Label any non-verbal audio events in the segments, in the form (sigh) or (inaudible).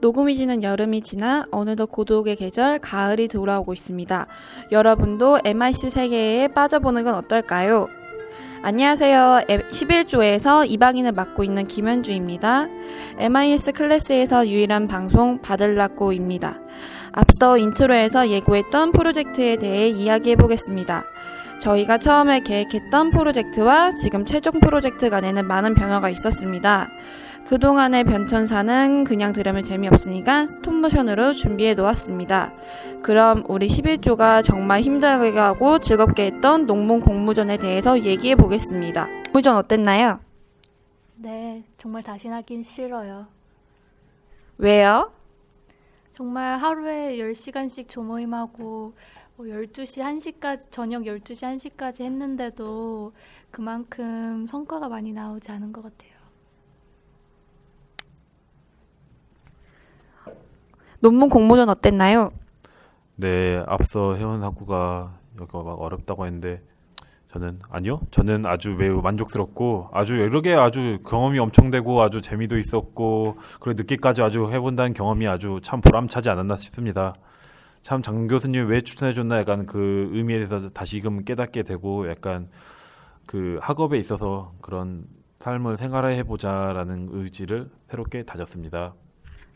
녹음이 지는 여름이 지나 어느덧 고독의 계절 가을이 돌아오고 있습니다. 여러분도 MIC 세계에 빠져보는 건 어떨까요? 안녕하세요. 11조에서 이방인을 맡고 있는 김현주입니다. MIS 클래스에서 유일한 방송 바들라꼬입니다. 앞서 intro에서 예고했던 프로젝트에 대해 이야기해 보겠습니다. 저희가 처음에 계획했던 프로젝트와 지금 최종 프로젝트 간에는 많은 변화가 있었습니다. 그동안의 변천사는 그냥 들으면 재미없으니까 스톱모션으로 준비해 놓았습니다. 그럼 우리 11조가 정말 힘들게 하고 즐겁게 했던 논문 공모전에 대해서 얘기해 보겠습니다. 공모전 어땠나요? 네, 정말 다시 하긴 싫어요. 왜요? 정말 하루에 10시간씩 조모임하고 뭐 12시 1시까지 저녁 12시 1시까지 했는데도 그만큼 성과가 많이 나오지 않은 것 같아요. 논문 공모전 어땠나요? 네, 앞서 회원 학구가 여기가 막 어렵다고 했는데 저는 아니요. 저는 아주 매우 만족스럽고 아주 여러 개 아주 경험이 엄청 되고 아주 재미도 있었고 그리고 늦게까지 아주 해본다는 경험이 아주 참 보람차지 않았나 싶습니다. 참 장 교수님 왜 추천해줬나 약간 그 의미에 대해서 다시금 깨닫게 되고 약간 그 학업에 있어서 그런 삶을 생활해 보자라는 의지를 새롭게 다졌습니다.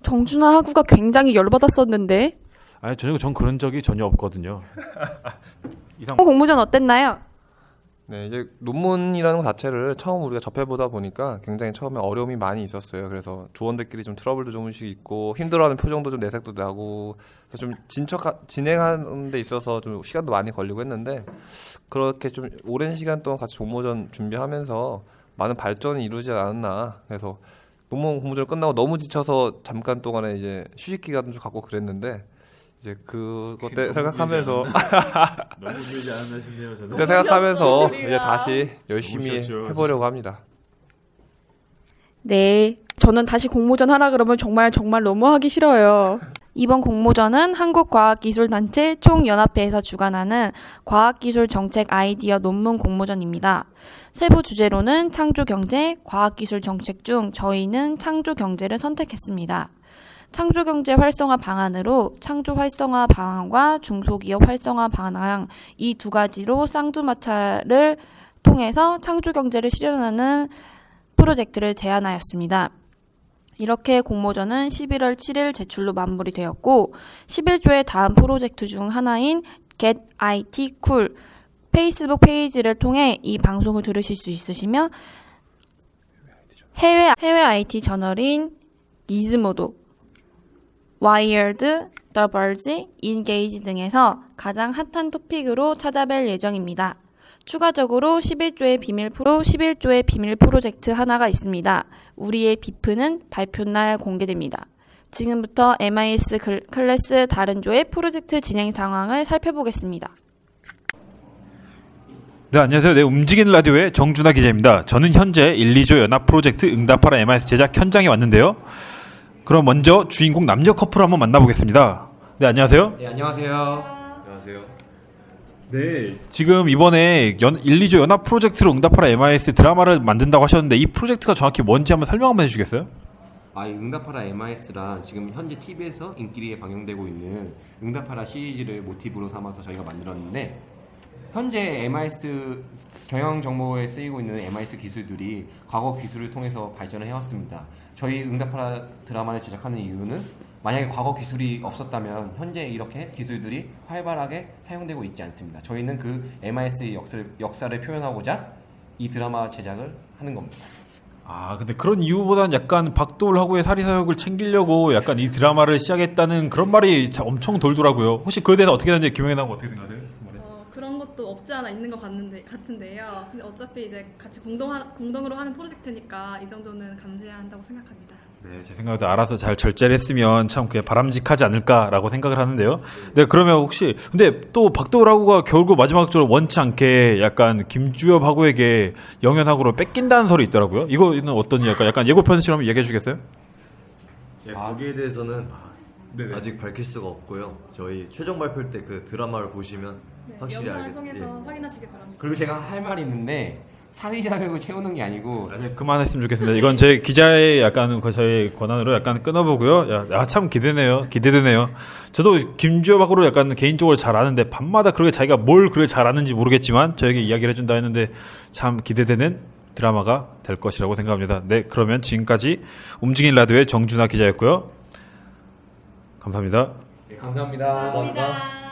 정준하 하구가 굉장히 열받았었는데 아니 전혀 전 그런 적이 전혀 없거든요. (laughs) 이상 공모전 어땠나요? 네, 이제 논문이라는 것 자체를 처음 우리가 접해보다 보니까 굉장히 처음에 어려움이 많이 있었어요. 그래서 조원들끼리 좀 트러블도 조금씩 있고 힘들어하는 표정도 좀 내색도 나고 그래서 좀 진척 진행하는 데 있어서 좀 시간도 많이 걸리고 했는데 그렇게 좀 오랜 시간 동안 같이 공모전 준비하면서 많은 발전이 이루어지지 않았나. 그래서 논문 공모전 끝나고 너무 지쳐서 잠깐 동안에 이제 휴식 기간도 좀 갖고 그랬는데 이제 그것 때 생각하면서 (laughs) 너무 길지 않았나 싶네요. 저는. 그때 생각하면서 이제 다시 열심히 쉬웠죠, 해보려고 합니다. 네, 저는 다시 공모전 하라 그러면 정말 정말 너무 하기 싫어요. 이번 공모전은 한국과학기술단체 총연합회에서 주관하는 과학기술 정책 아이디어 논문 공모전입니다. 세부 주제로는 창조경제, 과학기술 정책 중 저희는 창조경제를 선택했습니다. 창조경제 활성화 방안으로 창조 활성화 방안과 중소기업 활성화 방안 이 두 가지로 쌍두마차를 통해서 창조경제를 실현하는 프로젝트를 제안하였습니다. 이렇게 공모전은 11월 7일 제출로 마무리되었고 11조의 다음 프로젝트 중 하나인 Get IT Cool 페이스북 페이지를 통해 이 방송을 들으실 수 있으시며 해외 해외 IT 저널인 Gizmodo, Wired, The Verge, Engadget 등에서 가장 핫한 토픽으로 찾아뵐 예정입니다. 추가적으로 11조의 비밀 프로 11조의 비밀 프로젝트 하나가 있습니다. 우리의 비프는 발표날 공개됩니다. 지금부터 MIS 클래스 다른 조의 프로젝트 진행 상황을 살펴보겠습니다. 네, 안녕하세요. 네, 움직이는 라디오의 정준하 기자입니다. 저는 현재 1, 2조 연합 프로젝트 응답하라 MIS 제작 현장에 왔는데요. 그럼 먼저 주인공 남녀 커플 한번 만나보겠습니다. 네, 안녕하세요. 네, 안녕하세요. 안녕하세요. 네, 지금 이번에 연, 1, 2조 연합 프로젝트로 응답하라 MIS 드라마를 만든다고 하셨는데 이 프로젝트가 정확히 뭔지 한번 설명 한번 해주시겠어요? 아, 이 응답하라 MIS란 지금 현재 TV에서 인기리에 방영되고 있는 응답하라 시리즈를 모티브로 삼아서 저희가 만들었는데 현재 MIS 경영 정보에 쓰이고 있는 MIS 기술들이 과거 기술을 통해서 발전을 해왔습니다. 저희 응답하라 드라마를 제작하는 이유는 만약에 과거 기술이 없었다면 현재 이렇게 기술들이 활발하게 사용되고 있지 않습니다. 저희는 그 MIS의 역사를, 역사를 표현하고자 이 드라마 제작을 하는 겁니다. 아 근데 그런 이유보다는 약간 박도울 하고의 사리사욕을 챙기려고 약간 이 드라마를 시작했다는 그런 말이 자- 엄청 돌더라고요. 혹시 그에 대해서 어떻게 되는지 김영애 나고 어떻게 생각하세요? 어, 그런 것도 없지 않아 있는 것 같는데 같은데요. 근데 어차피 이제 같이 공동 공동으로 하는 프로젝트니까 이 정도는 감수해야 한다고 생각합니다. 네, 제 생각에도 알아서 잘 절제를 했으면 참 그게 바람직하지 않을까라고 생각을 하는데요. 네, 그러면 혹시 근데 또 박도울하고가 결국 마지막적으로 원치 않게 약간 김주엽하고에게 영현하고로 뺏긴다는 설이 있더라고요. 이거는 어떤 약간 약간 예고편처럼 얘기해 주겠어요? 예, 거기에 대해서는 네네. 아직 밝힐 수가 없고요. 저희 최종 발표 때 그 드라마를 보시면 네, 확실히 알겠 통해서 예. 확인하시길 바랍니다. 그리고 제가 할 말이 있는데 사리자력을 채우는 게 아니고 그만했으면 좋겠습니다. 이건 제 기자의 약간 그 저의 권한으로 약간 끊어보고요. 야, 야, 참 기대네요. 기대되네요. 저도 김주엽하고를 약간 개인적으로 잘 아는데 밤마다 그렇게 자기가 뭘 그렇게 잘 아는지 모르겠지만 저에게 이야기를 해준다 했는데 참 기대되는 드라마가 될 것이라고 생각합니다. 네, 그러면 지금까지 움직인 라디오의 정준하 기자였고요. 감사합니다. 네, 감사합니다. 감사합니다.